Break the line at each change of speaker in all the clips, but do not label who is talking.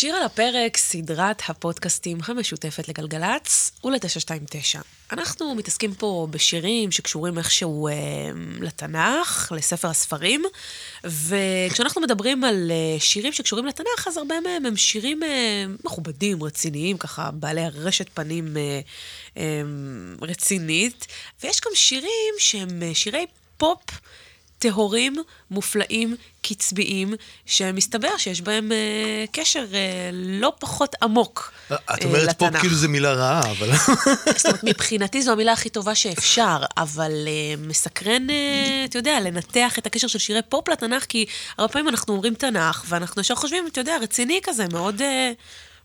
שיר על הפרק, סדרת הפודקאסטים המשותפת לגלגלצ ול-929. אנחנו מתעסקים פה בשירים שקשורים איכשהו אה, לתנ"ך, לספר הספרים, וכשאנחנו מדברים על אה, שירים שקשורים לתנ"ך, אז הרבה מהם הם שירים אה, מכובדים, רציניים, ככה בעלי רשת פנים אה, אה, רצינית, ויש גם שירים שהם אה, שירי פופ. טהורים, מופלאים, קצביים, שמסתבר שיש בהם אה, קשר אה, לא פחות עמוק
את
אה,
אומרת פופ
לתנ"ך.
כאילו זה מילה רעה, אבל...
זאת אומרת, מבחינתי זו המילה הכי טובה שאפשר, אבל אה, מסקרן, אה, אתה יודע, לנתח את הקשר של שירי פופ לתנ"ך, כי הרבה פעמים אנחנו אומרים תנ"ך, ואנחנו ישר חושבים, אתה יודע, רציני כזה, מאוד אה,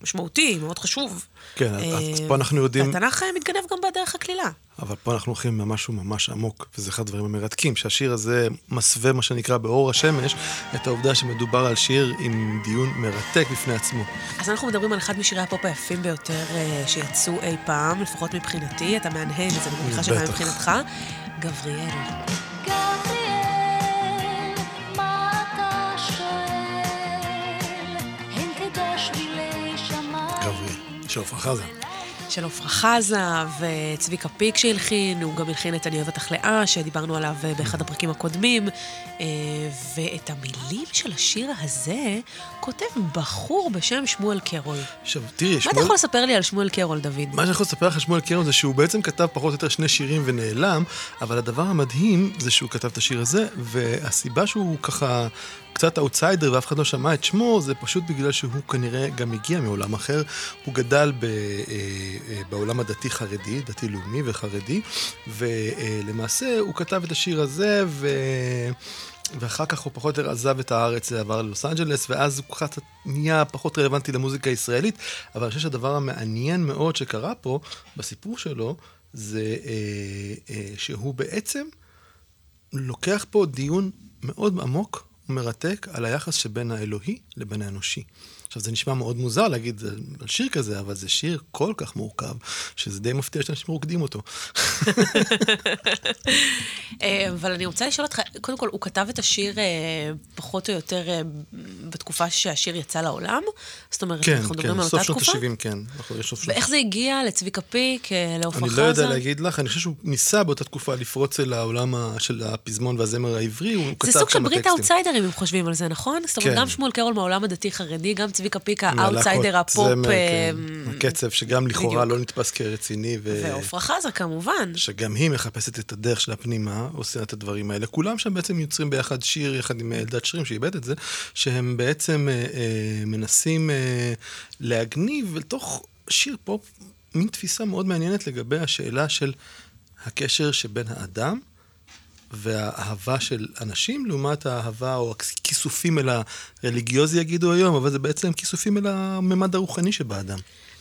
משמעותי, מאוד חשוב.
כן, אז-
אה,
פה אנחנו יודעים-
והתנ"ך אה, מתגנב גם בדרך הקלילה.
אבל פה אנחנו הולכים למשהו ממש עמוק, וזה אחד הדברים המרתקים, שהשיר הזה מסווה, מה שנקרא, באור השמש, את העובדה שמדובר על שיר עם דיון מרתק בפני עצמו.
אז אנחנו מדברים על אחד משירי הפופ היפים ביותר אה, שיצאו אי פעם, לפחות מבחינתי, אתה מהנהן, אז אני מניחה שגם. מבחינתך. גבריאל,
של עפרה חזה.
של עפרה חזה וצביקה פיק שהלחין, הוא גם הלחין את אני אוהב אותך לאה, שדיברנו עליו אה, באחד הפרקים הקודמים. אה, ואת המילים של השיר הזה כותב בחור בשם שמואל קרול.
עכשיו, תראי,
מה אתה
שמואל...
יכול לספר לי על שמואל קרול, דוד?
מה שאני יכול לספר לך על שמואל קרון זה שהוא בעצם כתב פחות או יותר שני שירים ונעלם, אבל הדבר המדהים זה שהוא כתב את השיר הזה, והסיבה שהוא ככה קצת אאוטסיידר ואף אחד לא שמע את שמו, זה פשוט בגלל שהוא כנראה גם הגיע מעולם אחר. הוא גדל ב, אה, אה, בעולם הדתי-חרדי, דתי-לאומי וחרדי, ולמעשה הוא כתב את השיר הזה, ו... ואחר כך הוא פחות או יותר עזב את הארץ, עבר ללוס אנג'לס, ואז הוא קצת נהיה פחות רלוונטי למוזיקה הישראלית. אבל אני חושב שהדבר המעניין מאוד שקרה פה, בסיפור שלו, זה אה, אה, שהוא בעצם לוקח פה דיון מאוד עמוק ומרתק על היחס שבין האלוהי לבין האנושי. עכשיו, זה נשמע מאוד מוזר להגיד על שיר כזה, אבל זה שיר כל כך מורכב, שזה די מפתיע שאנשים רוקדים אותו.
אה, אבל אני רוצה לשאול אותך, קודם כל, הוא כתב את השיר אה, פחות או יותר אה, בתקופה שהשיר יצא לעולם? זאת אומרת,
כן,
אנחנו מדברים
כן,
על אותה
שנות
תקופה?
ה-70, כן. אנחנו סוף שנות
ואיך זה הגיע לצביקה פיק, אה, לעפרה
אני
חזה?
לא יודע להגיד לך, אני חושב שהוא ניסה באותה תקופה לפרוץ אל העולם של הפזמון והזמר העברי, הוא כתב
זה סוג של
כמה
ברית
טקסטים.
האאוטסיידרים, אם חושבים על זה, נכון? זאת אומרת,
כן.
גם שמואל קרול מהעולם הדתי-חרדי, גם צביקה פיק
עם
האאוטסיידר
הלהקות
הפופ,
זמר,
אה,
כן. הקצב שגם לכאורה. לא נתפס כרציני.
ועפרה חזה כמובן.
שגם היא מחפשת את הדרך שלה פנימה, עושה את הדברים האלה. כולם שם בעצם יוצרים ביחד שיר, יחד עם אלדד שרים שעיבד את זה, שהם בעצם אה, אה, מנסים להגניב לתוך שיר פופ מין תפיסה מאוד מעניינת לגבי השאלה של הקשר שבין האדם והאהבה של אנשים, לעומת האהבה או הכיסופים אל הרליגיוזי יגידו היום, אבל זה בעצם כיסופים אל הממד הרוחני שבאדם.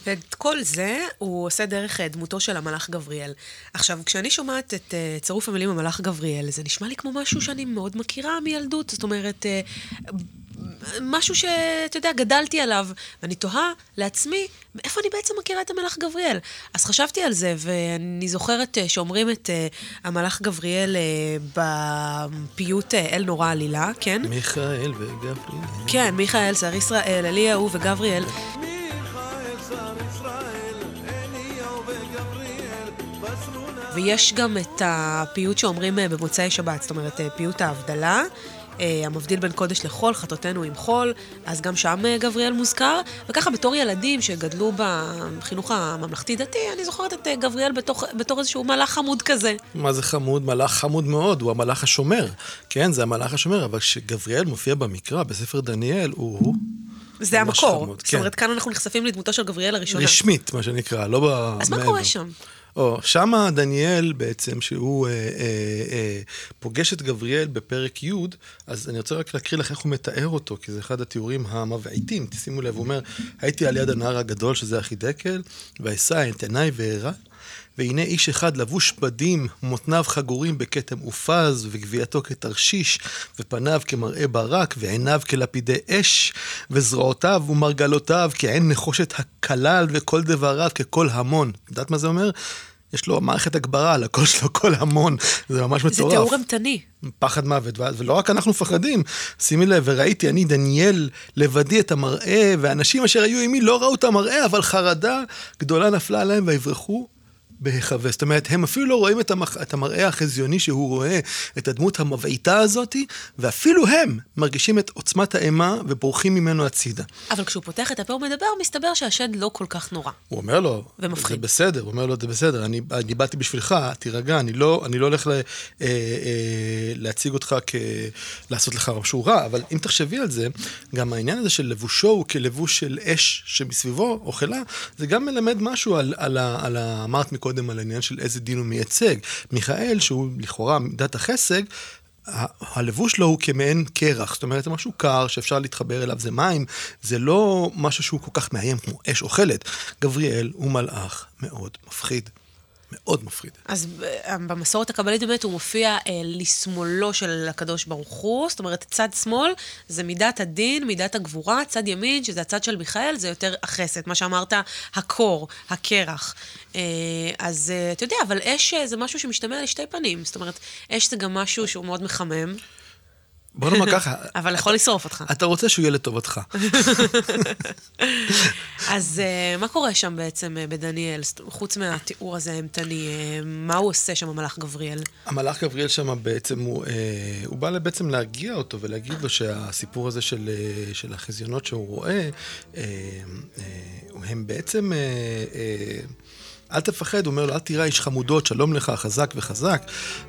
ואת כל זה הוא עושה דרך אה, דמותו של המלאך גבריאל. עכשיו, כשאני שומעת את uh, צירוף המילים המלאך גבריאל, זה נשמע לי כמו משהו שאני מאוד מכירה מילדות. זאת אומרת, uh, משהו שאתה יודע, גדלתי עליו, ואני תוהה לעצמי, מאיפה אני בעצם מכירה את המלאך גבריאל? אז חשבתי על זה, ואני זוכרת אה, שאומרים את uh, המלאך גבריאל uh, בפיוט אל נורא עלילה, כן?
מיכאל וגבריאל.
כן, מיכאל, שר ישראל, אליהו וגבריאל. ויש גם את הפיוט שאומרים אה, במוצאי שבת, זאת אומרת, אה, פיוט ההבדלה, אה, המבדיל בין קודש לחול, חטאותינו עם חול, אז גם שם אה, גבריאל מוזכר. וככה בתור ילדים שגדלו בחינוך הממלכתי-דתי, אני זוכרת את אה, גבריאל בתוך, בתור איזשהו מלאך חמוד כזה.
מה זה חמוד? מלאך חמוד מאוד, הוא המלאך השומר. כן, זה המלאך השומר, אבל כשגבריאל מופיע במקרא, בספר דניאל, הוא
זה המקור.
חמוד,
זאת
כן.
אומרת, כאן אנחנו נחשפים לדמותו של גבריאל הראשונה.
רשמית, מה שנקרא, לא ב...
אז מה. קורה שם?
או, שמה דניאל בעצם, שהוא אה, אה, אה, פוגש את גבריאל בפרק י', אז אני רוצה רק להקריא לך איך הוא מתאר אותו, כי זה אחד התיאורים המבעיטים. תשימו לב, הוא אומר, הייתי על יד הנהר הגדול, שזה החידקל, ואשא את עיניי וארא. והנה איש אחד לבוש בדים, מותניו חגורים בכתם אופז, וגבייתו כתרשיש, ופניו כמראה ברק, ועיניו כלפידי אש, וזרועותיו ומרגלותיו כעין נחושת הכלל, וכל דבריו כקול המון. יודעת מה זה אומר? יש לו מערכת הגברה על הקול שלו, קול המון, זה ממש
זה
מטורף.
תיאור אימתני.
פחד מוות, ולא רק אנחנו מפחדים. שימי לב, וראיתי אני, דניאל, לבדי את המראה, ואנשים אשר היו עימי לא ראו את המראה, אבל חרדה גדולה נפלה עליהם ויברחו בהיחווה. זאת אומרת, הם אפילו לא רואים את, המח... את המראה החזיוני שהוא רואה, את הדמות המבעיטה הזאתי, ואפילו הם מרגישים את עוצמת האימה ובורחים ממנו הצידה.
אבל כשהוא פותח את הפה ומדבר, מסתבר שהשד לא כל כך נורא.
הוא אומר לו,
ומפחיד.
זה בסדר, הוא אומר לו, זה בסדר, אני, אני באתי בשבילך, תירגע, אני לא, אני לא הולך ל, אה, אה, להציג אותך כ... לעשות לך משהו רע, אבל אם תחשבי על זה, גם העניין הזה של לבושו הוא כלבוש של אש שמסביבו אוכלה, זה גם מלמד משהו על, על, על ה... אמרת מקודם על העניין של איזה דין הוא מייצג. מיכאל, שהוא לכאורה מידת החסד, הלבוש שלו הוא כמעין קרח, זאת אומרת, זה משהו קר שאפשר להתחבר אליו, זה מים, זה לא משהו שהוא כל כך מאיים כמו אש אוכלת. גבריאל הוא מלאך מאוד מפחיד, מאוד מפחיד.
אז ב- במסורת הקבלית באמת הוא מופיע אה, לשמאלו של הקדוש ברוך הוא, זאת אומרת, צד שמאל זה מידת הדין, מידת הגבורה, צד ימין, שזה הצד של מיכאל, זה יותר החסד, מה שאמרת, הקור, הקרח. אה, אז אה, אתה יודע, אבל אש אה, זה משהו שמשתמע לשתי פנים, זאת אומרת, אש זה גם משהו שהוא מאוד מחמם,
בוא נאמר ככה,
אבל יכול לשרוף אותך.
אתה רוצה שהוא יהיה לטובתך.
אז אה, מה קורה שם בעצם אה, בדניאל, חוץ מהתיאור הזה האימתני, אה, מה הוא עושה שם, המלאך גבריאל?
המלאך גבריאל שם בעצם, הוא, הוא בא בעצם להרגיע אותו ולהגיד לו שהסיפור הזה של, של החזיונות שהוא רואה, אה, אה, הם בעצם, אל תפחד, הוא אומר לו, אל תירא איש חמודות, שלום לך, חזק וחזק.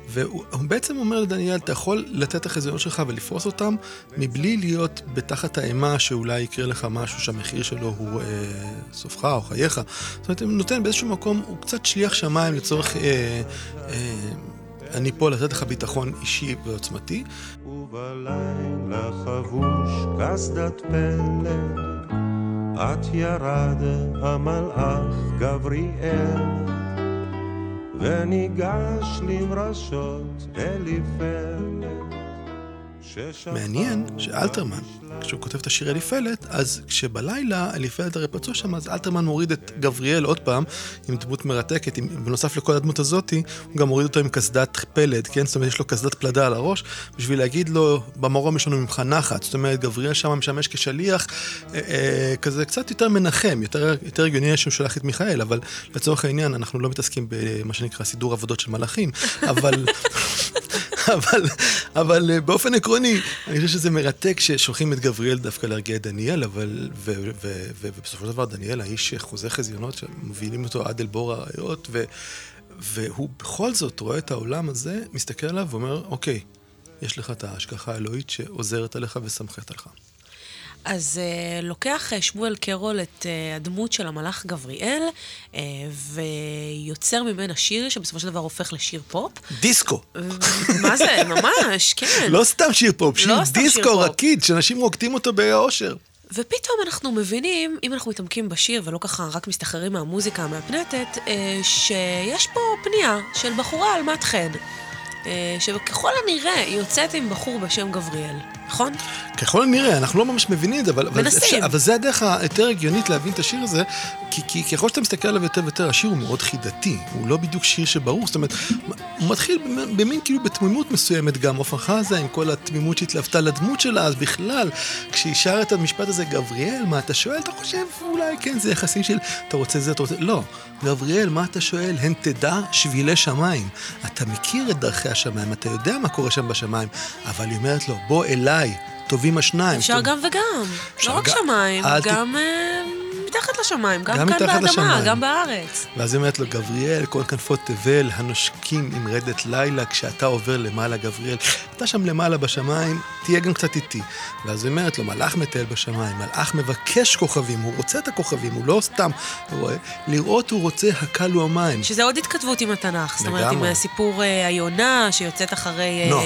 והוא הוא בעצם אומר לדניאל, אתה יכול לתת את החזיונות שלך ולפרוס אותם, מבלי להיות בתחת האימה שאולי יקרה לך משהו שהמחיר שלו הוא אה, סופך או חייך. זאת אומרת, הוא נותן באיזשהו מקום, הוא קצת שליח שמיים לצורך... אה, אה, אני פה לתת לך ביטחון אישי ועוצמתי,
ובלילה חבוש קסדת פלא, את ירד המלאך גבריאל, וניגש למרשות אליפלת.
מעניין שאלתרמן, כשהוא כותב את השיר אליפלת, אז כשבלילה אליפלת הרי פצוע שם, אז אלתרמן מוריד את גבריאל עוד פעם, עם דמות מרתקת, עם, בנוסף לכל הדמות הזאתי, הוא גם מוריד אותו עם קסדת פלד, כן? זאת אומרת, יש לו קסדת פלדה על הראש, בשביל להגיד לו, במרום יש לנו ממך נחת. זאת אומרת, גבריאל שם משמש כשליח, אה, אה, כזה קצת יותר מנחם, יותר, יותר הגיוני שהוא שלח את מיכאל, אבל לצורך העניין, אנחנו לא מתעסקים במה שנקרא סידור עבודות של מלאכים, אבל... אבל, אבל אה, באופן עקרוני, אני חושב שזה מרתק ששולחים את גבריאל דווקא להרגיע את דניאל, אבל, ו, ו, ו, ובסופו של דבר דניאל, האיש חוזה חזיונות, שמובילים אותו עד אל בור האריות, ו, והוא בכל זאת רואה את העולם הזה, מסתכל עליו ואומר, אוקיי, יש לך את ההשגחה האלוהית שעוזרת עליך וסמכת עליך.
אז uh, לוקח uh, שמואל קרול את uh, הדמות של המלאך גבריאל, אה, ויוצר ממנה שיר שבסופו של דבר הופך לשיר פופ.
דיסקו.
מה זה? ממש, כן.
לא סתם שיר פופ, שיר
לא שיר
דיסקו
פופ.
רקיד, שאנשים רוקדים אותו באושר.
ופתאום אנחנו מבינים, אם אנחנו מתעמקים בשיר ולא ככה רק מסתחררים מהמוזיקה המהפנטת, אה, שיש פה פנייה של בחורה עלמת חן, אה, שככל הנראה היא יוצאת עם בחור בשם גבריאל, נכון?
ככל הנראה, אנחנו לא ממש מבינים את זה, אבל, אבל,
מנסים.
אפשר, אבל זה הדרך היותר הגיונית להבין את השיר הזה, כי, כי ככל שאתה מסתכל עליו יותר ויותר, השיר הוא מאוד חידתי, הוא לא בדיוק שיר שברור, זאת אומרת, הוא מתחיל במין, כאילו בתמימות מסוימת גם, עופרה חזה עם כל התמימות שהתלוותה לדמות שלה, אז בכלל, כשהיא שרה את המשפט הזה, גבריאל, מה אתה שואל? אתה חושב, אולי כן, זה יחסים של, אתה רוצה זה, אתה רוצה, לא. גבריאל, מה אתה שואל? הן תדע שבילי שמיים. אתה מכיר את דרכי השמיים, אתה יודע מה קורה שם בשמיים, אבל היא אומרת לו, בוא אליי, טובים השניים.
אפשר
טוב-
גם וגם.
אפשר
לא רק
גם-
שמיים,
ת-
גם אה, מתחת לשמיים, גם
גם
כאן באדמה,
לשמיים.
גם בארץ.
ואז היא אומרת לו, גבריאל, כל כנפות תבל, הנושקים עם רדת לילה, כשאתה עובר למעלה, גבריאל. אתה שם למעלה בשמיים, תהיה גם קצת איתי. ואז היא אומרת לו, מלאך מטייל בשמיים, מלאך מבקש כוכבים, הוא רוצה את הכוכבים, הוא לא סתם רואה. לראות הוא רוצה, הקל הוא המים.
שזה עוד התכתבות עם התנ"ך. זאת אומרת. עם סיפור אה, היונה שיוצאת אחרי... אה,
נוח.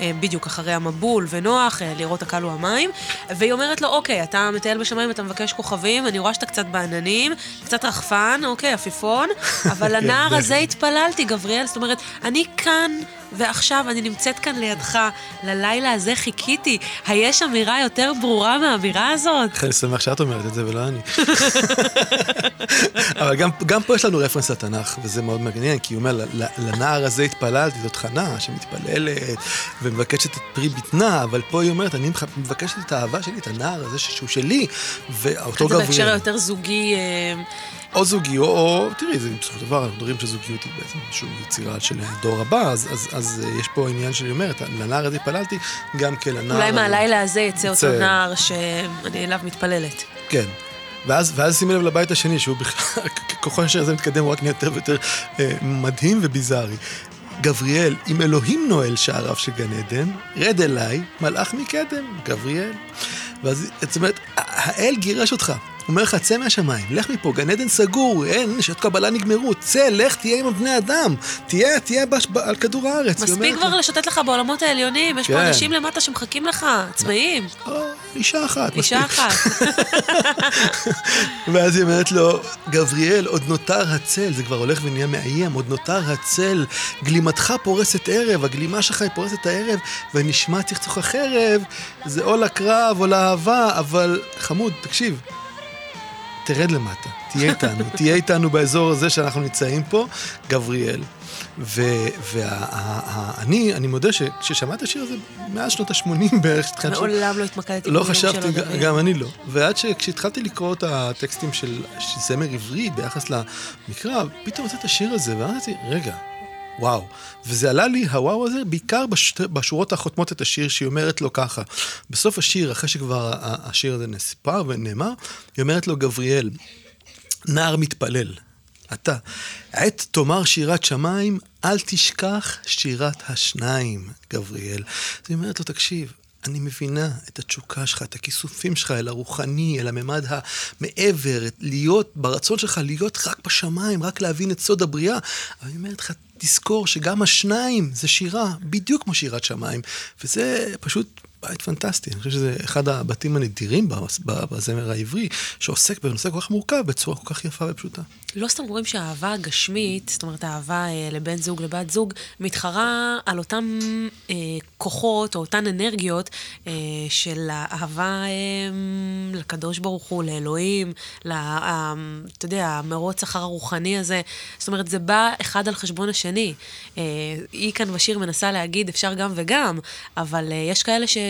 אה, בדיוק, אחרי המבול ונוח, אה, לראות הקל הוא המים. והיא אומרת לו, אוקיי, אתה מטייל בשמיים, אתה מבקש כוכבים, אני רואה שאתה קצת בעננים, קצת רחפן, אוקיי, עפיפון, אבל לנער הזה התפללתי, גבריאל. זאת אומרת, אני כאן ועכשיו אני נמצאת כאן לידך, ללילה הזה חיכיתי. היש אמירה יותר ברורה מהאמירה הזאת?
אני שמח שאת אומרת את זה ולא אני. אבל גם, גם פה יש לנו רפרנס לתנ"ך, וזה מאוד מעניין, כי הוא אומר, "ל- ל- לנער הזה התפללתי, זאת חנה שמתפללת ומבקשת את פרי בטנה, אבל פה היא אומרת, אני מבקשת את האהבה שלי, את הנער הזה שהוא שלי, ואותו
זה בהקשר
גבריאל.
היותר זוגי, אה,
או זוגי, או, תראי, זה בסופו של דבר, אנחנו מדברים שזוגיות היא בעצם איזושהי יצירה של הדור הבא, אז, אז, אז אה, יש פה עניין שאני אומרת, לנער הזה התפללתי, גם כלנער...
אולי. מהלילה הזה יצא אותו. נער שאני אליו מתפללת.
כן. ואז, ואז שימי לב לבית השני, שהוא בכלל, ככל שהזה מתקדם, הוא רק נהיה יותר ויותר אה, מדהים וביזארי. גבריאל, אם אלוהים נועל שעריו של גן עדן, רד אליי, מלאך מקדם, גבריאל. ואז, זאת אומרת, האל גירש אותך. אומר לך, צא מהשמיים, לך מפה, גן עדן סגור, אין, שעות קבלה נגמרו, צא, לך, תהיה עם הבני אדם, תהיה, תהיה בש, ב, על כדור הארץ.
מספיק כבר לשוטט לך בעולמות העליונים, יש פה
כן.
אנשים למטה שמחכים לך, עצמאים.
"או, אישה אחת,
אישה
מספיק."
אחת.
ואז היא אומרת לו, גבריאל, עוד נותר הצל, זה כבר הולך ונהיה מאיים, עוד נותר הצל, גלימתך פורסת ערב, הגלימה שלך היא פורסת הערב, ונשמע צחצוח החרב, זה או לקרב או לאהבה, אבל חמוד, תקשיב, תרד למטה, תהיה איתנו, תהיה איתנו באזור הזה שאנחנו נמצאים פה, גבריאל. ואני, אני מודה שכששמעתי את השיר הזה מאז שנות ה-80 בערך,
מעולם לא התמקדתי
לא
במילים
חשבתי,
שלו,
ג-
דוד.
גם אני לא. ועד שכשהתחלתי לקרוא את הטקסטים של של זמר עברי ביחס למקרא, פתאום יצא את השיר הזה, ואמרתי, רגע, וואו. וזה עלה לי, הוואו הזה, בעיקר בש, בשורות החותמות את השיר, שהיא אומרת לו ככה. בסוף השיר, אחרי שכבר השיר הזה נספר ונאמר, היא אומרת לו, גבריאל, נער מתפלל, אתה, עת תאמר שירת שמיים, אל תשכח שירת השניים, גבריאל. אז היא אומרת לו, תקשיב, אני מבינה את התשוקה שלך, את הכיסופים שלך אל הרוחני, אל הממד המעבר, להיות, ברצון שלך להיות רק בשמיים, רק להבין את סוד הבריאה. אבל היא אומרת לך, תזכור שגם השניים זה שירה, בדיוק כמו שירת שמיים. וזה פשוט בית פנטסטי. אני חושב שזה אחד הבתים הנדירים בז- בזמר העברי, שעוסק בנושא כל כך מורכב בצורה כל כך יפה ופשוטה.
לא סתם אומרים שהאהבה הגשמית, זאת אומרת האהבה אה, לבן זוג, לבת זוג, מתחרה על אותם אה, כוחות או אותן אנרגיות אה, של האהבה אה, לקדוש ברוך הוא, לאלוהים, ל, אה, אתה יודע, המרוץ אחר הרוחני הזה. זאת אומרת, זה בא אחד על חשבון השני. אה, היא כאן בשיר מנסה להגיד, אפשר גם וגם, אבל אה, יש כאלה שמאוד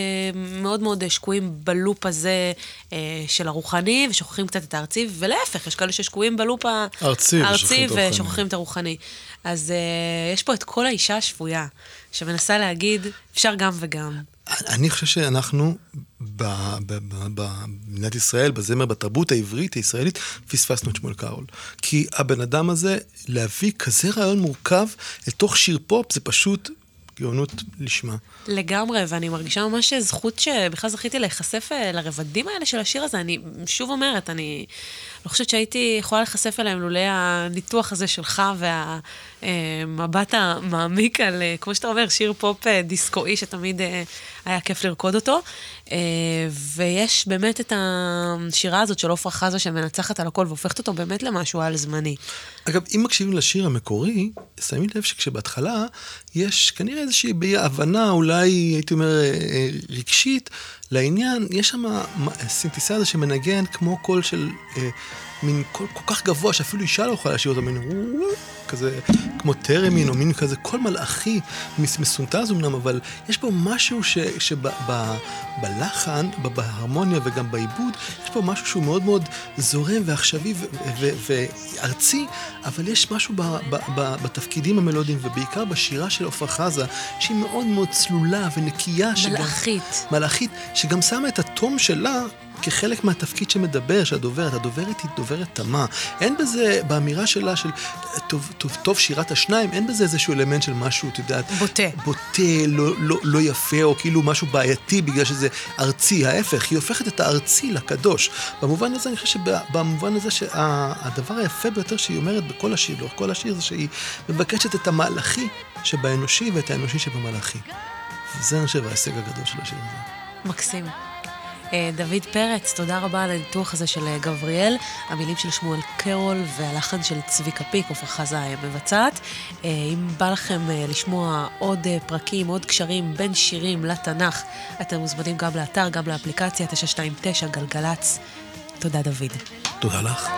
מאוד שקועים בלופ הזה אה, של הרוחני, ושוכחים קצת את הארצי, ולהפך, יש כאלה ששקועים בלופ הארצי
הרוחני.
ושוכחים את הרוחני. אז uh, יש פה את כל האישה השפויה, שמנסה להגיד, אפשר גם וגם.
אני חושב שאנחנו במדינת ישראל, בזמר, בתרבות העברית הישראלית, פספסנו את שמואל קארול. כי הבן אדם הזה, להביא כזה רעיון מורכב אל תוך שיר פופ, זה פשוט גאונות לשמה.
לגמרי, ואני מרגישה ממש זכות שבכלל זכיתי להיחשף אה, לרבדים האלה של השיר הזה. אני שוב אומרת, אני לא חושבת שהייתי יכולה להיחשף אליהם לולא הניתוח הזה שלך והמבט המעמיק על, אה, כמו שאתה אומר, שיר פופ אה, דיסקואי שתמיד אה, היה כיף לרקוד אותו. ויש באמת את השירה הזאת של עפרה חזה שמנצחת על הכל והופכת אותו באמת למשהו על-זמני.
אגב, אם מקשיבים לשיר המקורי, שמים לב שכשבהתחלה יש כנראה איזושהי הבנה, אולי הייתי אומר רגשית, לעניין, יש שם סינתסייזר שמנגן כמו קול של אה, מין קול כל כך גבוה שאפילו אישה לא יכולה לשיר אותו, מין כזה כמו טרמין או מין כזה קול מלאכי, מס- מסונטז אמנם, אבל יש פה משהו שבלחן, בהרמוניה וגם בעיבוד, יש פה משהו שהוא מאוד מאוד זורם ועכשווי וארצי, אבל יש משהו ב- ב- ב- בתפקידים המלודיים, ובעיקר בשירה של עפרה חזה, שהיא מאוד מאוד צלולה ונקייה. שגם-
מלאכית.
מלאכית, שגם שמה את התום שלה כחלק מהתפקיד שמדבר, של הדוברת. הדוברת היא דוברת תמה. אין בזה, באמירה שלה של טוב, טוב, טוב שירת השניים, אין בזה איזשהו אלמנט של משהו, את יודעת...
בוטה.
בוטה, לא, לא, לא יפה, או כאילו משהו בעייתי בגלל שזה ארצי. ההפך, היא הופכת את הארצי לקדוש. במובן הזה, אני חושב שבמובן הזה שהדבר היפה ביותר שהיא אומרת בכל השיר, לאורך כל השיר, זה שהיא מבקשת את המהלכי שבאנושי ואת האנושי שבמלאכי. וזה, אני חושב, ההישג הגדול של השיר הזה.
מקסים. אה, דוד פרץ, תודה רבה על הניתוח הזה של אה, גבריאל, המילים של שמואל קרול והלחן של צביקה פיק, עפרה חזה אה, מבצעת. אם בא לכם לשמוע עוד פרקים, עוד קשרים בין שירים לתנ"ך, אתם מוזמנים גם לאתר, גם לאפליקציה 929 גלגלצ. תודה דוד.
תודה לך.